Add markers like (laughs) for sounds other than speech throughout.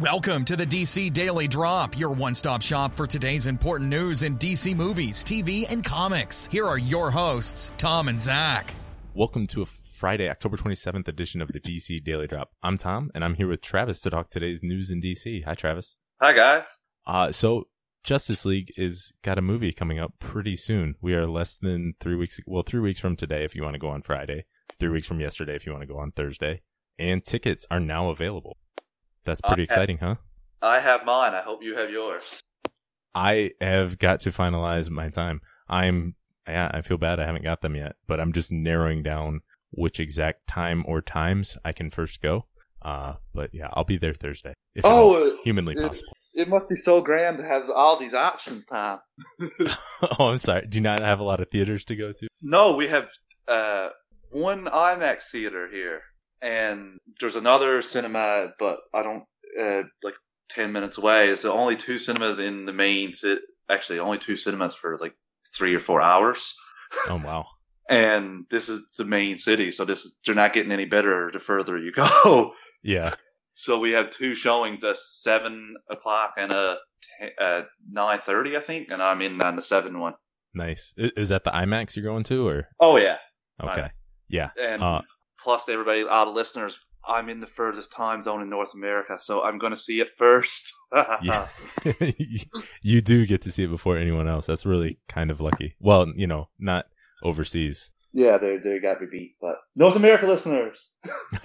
Welcome to the DC Daily Drop, your one stop shop for today's important news in DC movies, TV, and comics. Here are your hosts, Tom and Zach. Welcome to a Friday, October 27th edition of the DC Daily Drop. I'm Tom, and I'm here with Travis to talk today's news in DC. Hi, Travis. Hi, guys. Uh, so Justice League is got a movie coming up pretty soon. We are less than three weeks, well, three weeks from today if you want to go on Friday, three weeks from yesterday if you want to go on Thursday, and tickets are now available. That's pretty I exciting, huh? I have mine. I hope you have yours. I have got to finalize my time. I'm, yeah, I feel bad I haven't got them yet, but I'm just narrowing down which exact time or times I can first go. Uh, but yeah, I'll be there Thursday if Oh, humanly it- possible. It must be so grand to have all these options, Tom. (laughs) (laughs) oh, I'm sorry. Do you not have a lot of theaters to go to? No, we have uh, one IMAX theater here, and there's another cinema, but I don't uh, like ten minutes away. It's the only two cinemas in the main. Ci- Actually, only two cinemas for like three or four hours. Oh wow. (laughs) And this is the main city, so this is they're not getting any better the further you go. (laughs) Yeah. So we have two showings, a seven o'clock and a t- uh, nine thirty, I think, and I'm in on the seven one. Nice. Is that the IMAX you're going to or? Oh yeah, Okay. Right. Yeah. and Uh, plus to everybody, all the listeners, I'm in the furthest time zone in North America, so I'm going to see it first. (laughs) yeah. (laughs) you do get to see it before anyone else. That's really kind of lucky. Well, you know, not overseas. yeah, they they got me beat, but North America listeners. (laughs)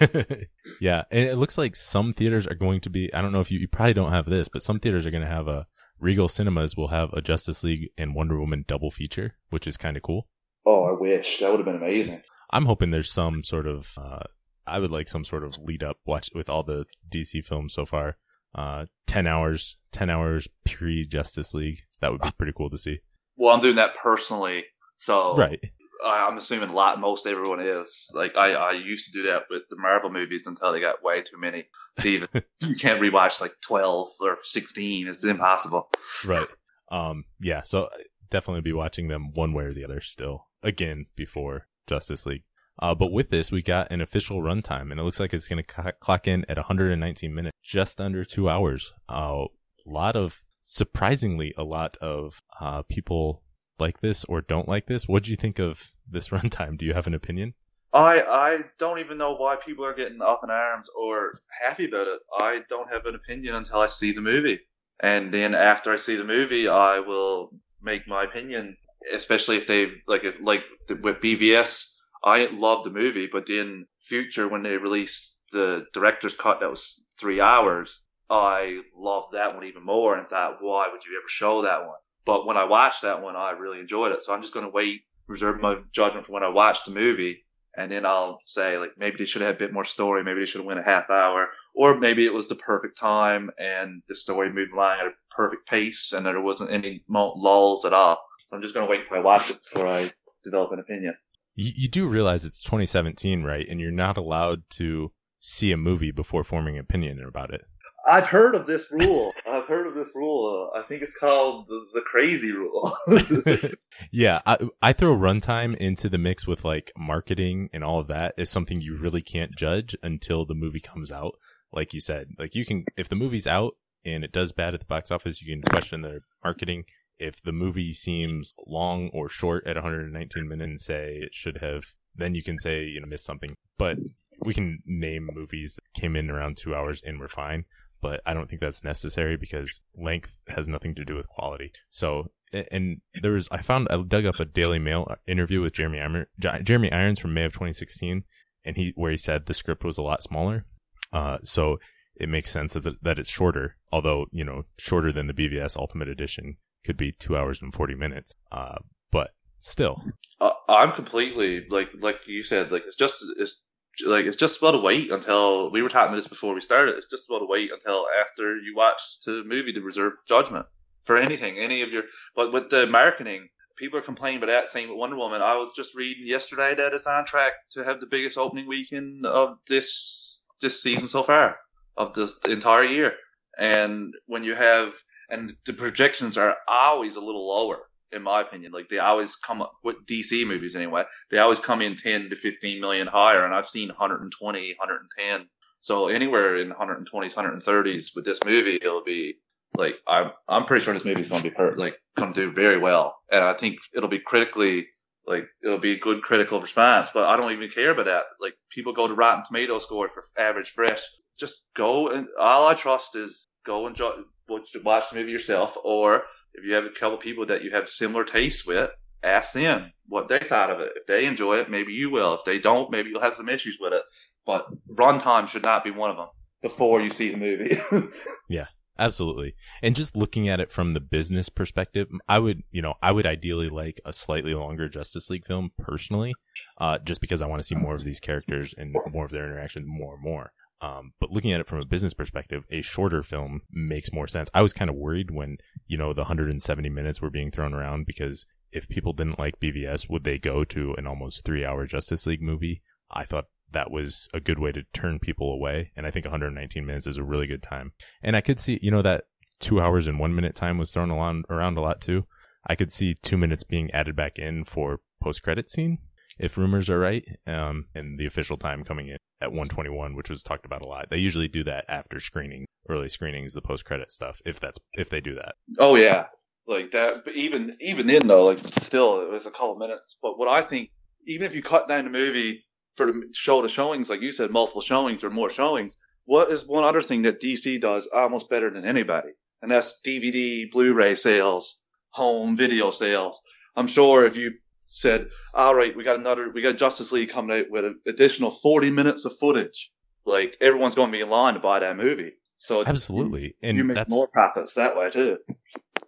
yeah. And it looks like some theaters are going to be, I don't know if you, you probably don't have this, but some theaters are going to have a Regal Cinemas will have a Justice League and Wonder Woman double feature, which is kind of cool. Oh, I wish that would have been amazing. I'm hoping there's some sort of uh I would like some sort of lead up watch with all the DC films so far. Uh 10 hours, 10 hours pre Justice League. That would be pretty cool to see. Well, I'm doing that personally, so Right. I'm assuming a lot, most everyone is. Like I, I used to do that with the Marvel movies until they got way too many. Even (laughs) you can't rewatch like 12 or 16. It's impossible. Right. Um yeah, so definitely be watching them one way or the other still again before Justice League. Uh, but with this, we got an official runtime, and it looks like it's going to clock in at 119 minutes, just under two hours. A uh, lot of, surprisingly, a lot of uh, people like this or don't like this. What do you think of this (laughs) runtime? Do you have an opinion? I I don't even know why people are getting up in arms or happy about it. I don't have an opinion until I see the movie, and then after I see the movie, I will make my opinion. Especially if they like like with BVS. I love the movie, but then future when they released the director's cut that was three hours, I loved that one even more and thought, why would you ever show that one? But when I watched that one, I really enjoyed it. So I'm just going to wait, reserve my judgment for when I watch the movie and then I'll say like maybe they should have had a bit more story, maybe they should have went a half hour, or maybe it was the perfect time and the story moved along at a perfect pace and there wasn't any lulls at all. I'm just gonna wait until I watch it before I develop an opinion. You, you do realize it's 2017, right? And you're not allowed to see a movie before forming an opinion about it. I've heard of this rule. I've heard of this rule. I think it's called the, the crazy rule. (laughs) yeah, I, I throw runtime into the mix with like marketing and all of that is something you really can't judge until the movie comes out. Like you said, like you can, if the movie's out and it does bad at the box office, you can question their marketing. If the movie seems long or short at 119 minutes and say it should have, then you can say, you know, missed something. But we can name movies that came in around two hours and we're fine but I don't think that's necessary because length has nothing to do with quality. So, and there was, I found, I dug up a Daily Mail interview with Jeremy Irons, Jeremy Irons from May of 2016, and he, where he said the script was a lot smaller. Uh, so it makes sense that, that it's shorter, although, you know, shorter than the BVS Ultimate Edition could be two hours and 40 minutes. Uh, but still. uh, I'm completely like, like you said, like it's just, it's like it's just about to wait until we were talking about this before we started. It's just about to wait until after you watch the movie to reserve judgment for anything, any of your. But with the marketing, people are complaining about that. Same with Wonder Woman. I was just reading yesterday that it's on track to have the biggest opening weekend of this this season so far of this entire year. And when you have and the projections are always a little lower in my opinion. Like they always come up with DC movies anyway. They always come in 10 to 15 million higher, and I've seen 120, 110 So anywhere in 120s, 130s with this movie, it'll be like I'm I'm pretty sure this movie's going to be per- like going to do very well, and I think it'll be critically like it'll be a good critical response. But I don't even care about that. Like people go to Rotten Tomato score for average fresh. Just go and all I trust is go and jo- watch the movie yourself, or if you have a couple people that you have similar tastes with, ask them what they thought of it. If they enjoy it, maybe you will. If they don't, maybe you'll have some issues with it. But runtime should not be one of them before you see the movie. (laughs) yeah. Absolutely. And just looking at it from the business perspective, I would, you know, I would ideally like a slightly longer Justice League film personally, uh, just because I want to see more of these characters and more of their interactions more and more. Um, but looking at it from a business perspective, a shorter film makes more sense. I was kind of worried when, you know, the 170 minutes were being thrown around because if people didn't like BVS, would they go to an almost three hour Justice League movie? I thought that was a good way to turn people away. And I think 119 minutes is a really good time. And I could see, you know, that two hours and one minute time was thrown around a lot too. I could see two minutes being added back in for post credit scene if rumors are right, um, and the official time coming in at 121, which was talked about a lot. They usually do that after screening, early screenings, the post credit stuff, if that's if they do that. Oh yeah, like that. But even even then though, like still, it was a couple minutes. But what I think, even if you cut down the movie for the show the showings, like you said, multiple showings or more showings. What is one other thing that DC does almost better than anybody? And that's DVD, Blu-ray sales, home video sales. I'm sure if you said, all right, we got another, we got Justice League coming out with an additional 40 minutes of footage. Like everyone's going to be in line to buy that movie. So absolutely, and you make more profits that way too.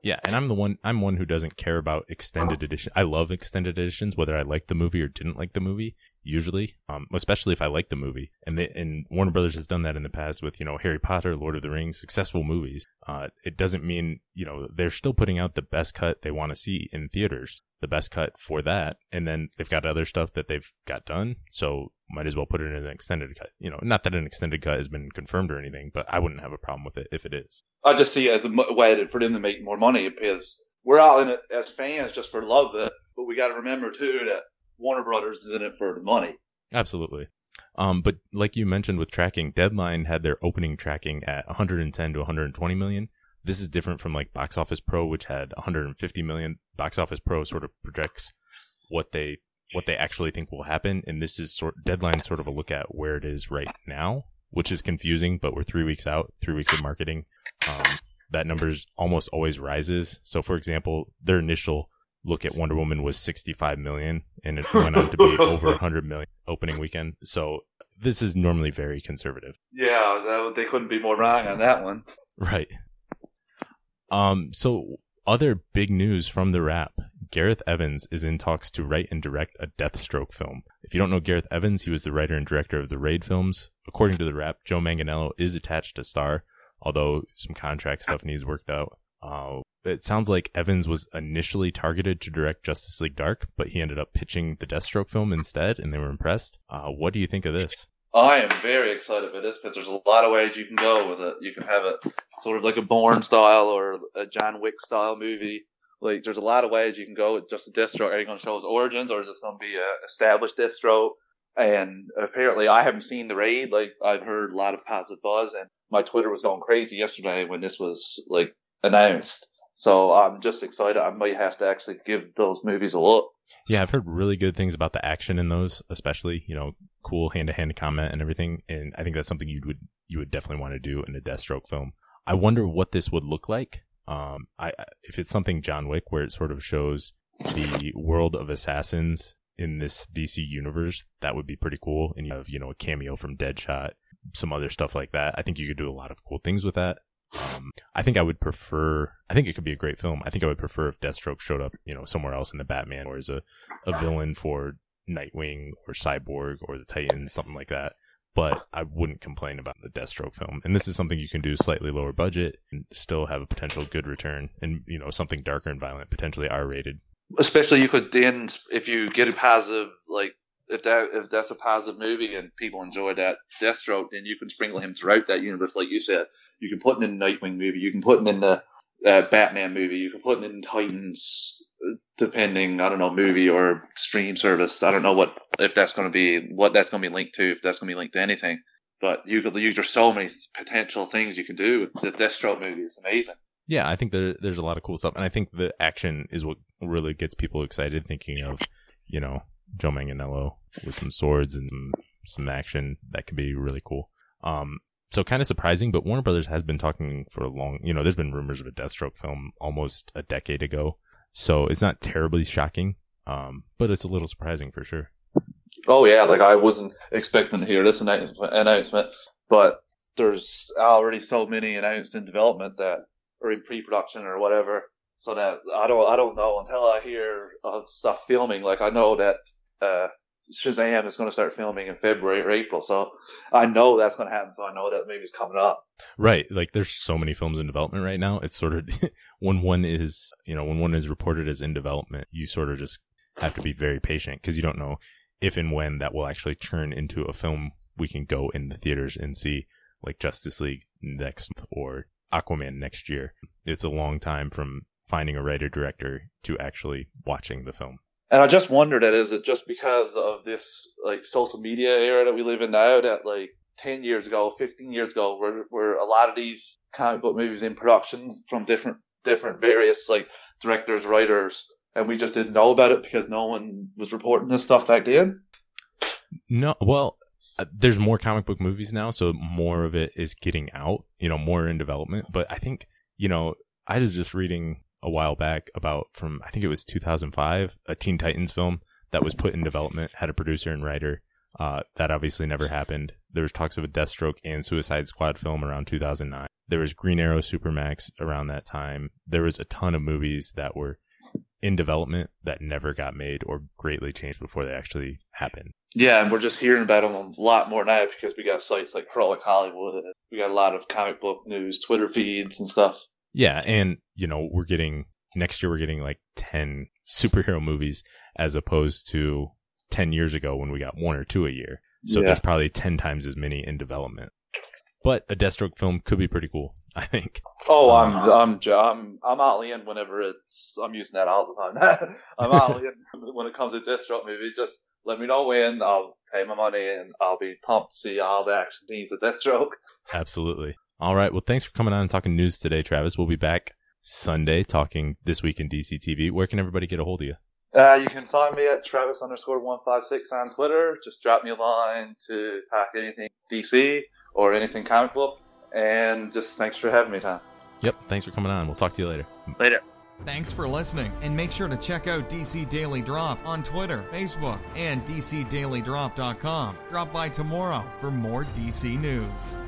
Yeah, and I'm the one. I'm one who doesn't care about extended edition. I love extended editions, whether I like the movie or didn't like the movie. Usually, um, especially if I like the movie, and they, and Warner Brothers has done that in the past with you know Harry Potter, Lord of the Rings, successful movies. Uh, it doesn't mean you know they're still putting out the best cut they want to see in theaters, the best cut for that, and then they've got other stuff that they've got done. So might as well put it in an extended cut. You know, not that an extended cut has been confirmed or anything, but I wouldn't have a problem with it if it is. I just see it as a way for them to make more money because we're all in it as fans just for love of it, but we got to remember too that Warner Brothers is in it for the money. Absolutely. Um, but like you mentioned with tracking, Deadline had their opening tracking at 110 to 120 million. This is different from like Box Office Pro, which had 150 million. Box Office Pro sort of projects what they what they actually think will happen. And this is sort deadline sort of a look at where it is right now, which is confusing, but we're three weeks out, three weeks of marketing. Um, that numbers almost always rises. So for example, their initial look at Wonder Woman was 65 million and it went on to be (laughs) over 100 million opening weekend. So this is normally very conservative. Yeah, that, they couldn't be more wrong on that one. Right. Um, so other big news from the wrap. Gareth Evans is in talks to write and direct a Deathstroke film. If you don't know Gareth Evans, he was the writer and director of the Raid films. According to the wrap, Joe Manganiello is attached to star, although some contract stuff needs worked out. Uh, it sounds like Evans was initially targeted to direct Justice League Dark, but he ended up pitching the Deathstroke film instead, and they were impressed. Uh, what do you think of this? I am very excited for this because there's a lot of ways you can go with it. You can have it sort of like a Bourne style or a John Wick style movie. Like, there's a lot of ways you can go with just a Deathstroke. Are you going to show his origins, or is this going to be a established Deathstroke? And apparently, I haven't seen the raid. Like, I've heard a lot of positive buzz, and my Twitter was going crazy yesterday when this was like announced. So I'm just excited. I might have to actually give those movies a look. Yeah, I've heard really good things about the action in those, especially you know, cool hand to hand combat and everything. And I think that's something you would you would definitely want to do in a Deathstroke film. I wonder what this would look like um, I if it's something John Wick where it sort of shows the world of assassins in this DC universe, that would be pretty cool. And you have you know a cameo from Deadshot, some other stuff like that. I think you could do a lot of cool things with that. Um, I think I would prefer. I think it could be a great film. I think I would prefer if Deathstroke showed up, you know, somewhere else in the Batman, or as a a villain for Nightwing or Cyborg or the Titans, something like that but I wouldn't complain about the Deathstroke film. And this is something you can do slightly lower budget and still have a potential good return, and you know something darker and violent, potentially R rated. Especially, you could then, if you get a positive, like if that if that's a positive movie and people enjoy that Deathstroke, then you can sprinkle him throughout that universe, like you said. You can put him in the Nightwing movie. You can put him in the uh, Batman movie. You can put him in Titans depending, I don't know, movie or stream service. I don't know what if that's going to be what that's going to be linked to. If that's going to be linked to anything, But you could, you, there's so many potential things you can do with the Deathstroke movie. It's amazing. Yeah, I think there, there's a lot of cool stuff, and I think the action is what really gets people excited. Thinking of, you know, Joe Manganiello with some swords and some, some action that could be really cool. Um, so kind of surprising, but Warner Brothers has been talking for a long, you know, there's been rumors of a Deathstroke film almost a decade ago. So it's not terribly shocking, um, but it's a little surprising for sure. Oh yeah, like I wasn't expecting to hear this announcement, but there's already so many announced in development that are in pre-production or whatever. So that I don't, I don't know until I hear of stuff filming. Like I know that uh, Shazam is going to start filming in February or April. So I know that's going to happen. So I know that movie's coming up. Right. Like there's so many films in development right now. It's sort of (laughs) when one is, you know, when one is reported as in development, you sort of just have to be very patient because you don't know if and when that will actually turn into a film we can go in the theaters and see like Justice League next or Aquaman next year. It's a long time from finding a writer director to actually watching the film. And I just wonder that is it just because of this like social media era that we live in now that like 10 years ago, 15 years ago, where, where a lot of these comic book movies in production from different, different various like directors, writers, and we just didn't know about it because no one was reporting this stuff back then? No, well, uh, there's more comic book movies now, so more of it is getting out, you know, more in development. But I think, you know, I was just reading a while back about from I think it was 2005, a Teen Titans film that was put in development, had a producer and writer. Uh, that obviously never happened. There was talks of a Deathstroke and Suicide Squad film around 2009. There was Green Arrow Supermax around that time. There was a ton of movies that were in development that never got made or greatly changed before they actually happened. Yeah, and we're just hearing about them a lot more now because we got sites like Heroic Hollywood. We got a lot of comic book news, Twitter feeds, and stuff. Yeah, and you know, we're getting next year we're getting like 10 superhero movies as opposed to 10 years ago when we got one or two a year. So yeah. there's probably 10 times as many in development. But a Deathstroke film could be pretty cool, (laughs) I think. Oh, I'm uh-huh. I'm I'm I'm all in whenever it's I'm using that all the time. (laughs) I'm all in when it comes to Deathstroke movies. Just let me know when I'll pay my money and I'll be pumped to see all the action scenes of Deathstroke. (laughs) Absolutely. All right. Well, thanks for coming on and talking news today, Travis. We'll be back Sunday talking this week in DC TV. Where can everybody get a hold of you? Uh, you can find me at Travis underscore one five six on Twitter. Just drop me a line to talk anything DC or anything comic book. And just thanks for having me, Tom. Yep. Thanks for coming on. We'll talk to you later. Later. Thanks for listening, and make sure to check out DC Daily Drop on Twitter, Facebook, and DCDailyDrop.com. Drop by tomorrow for more DC news.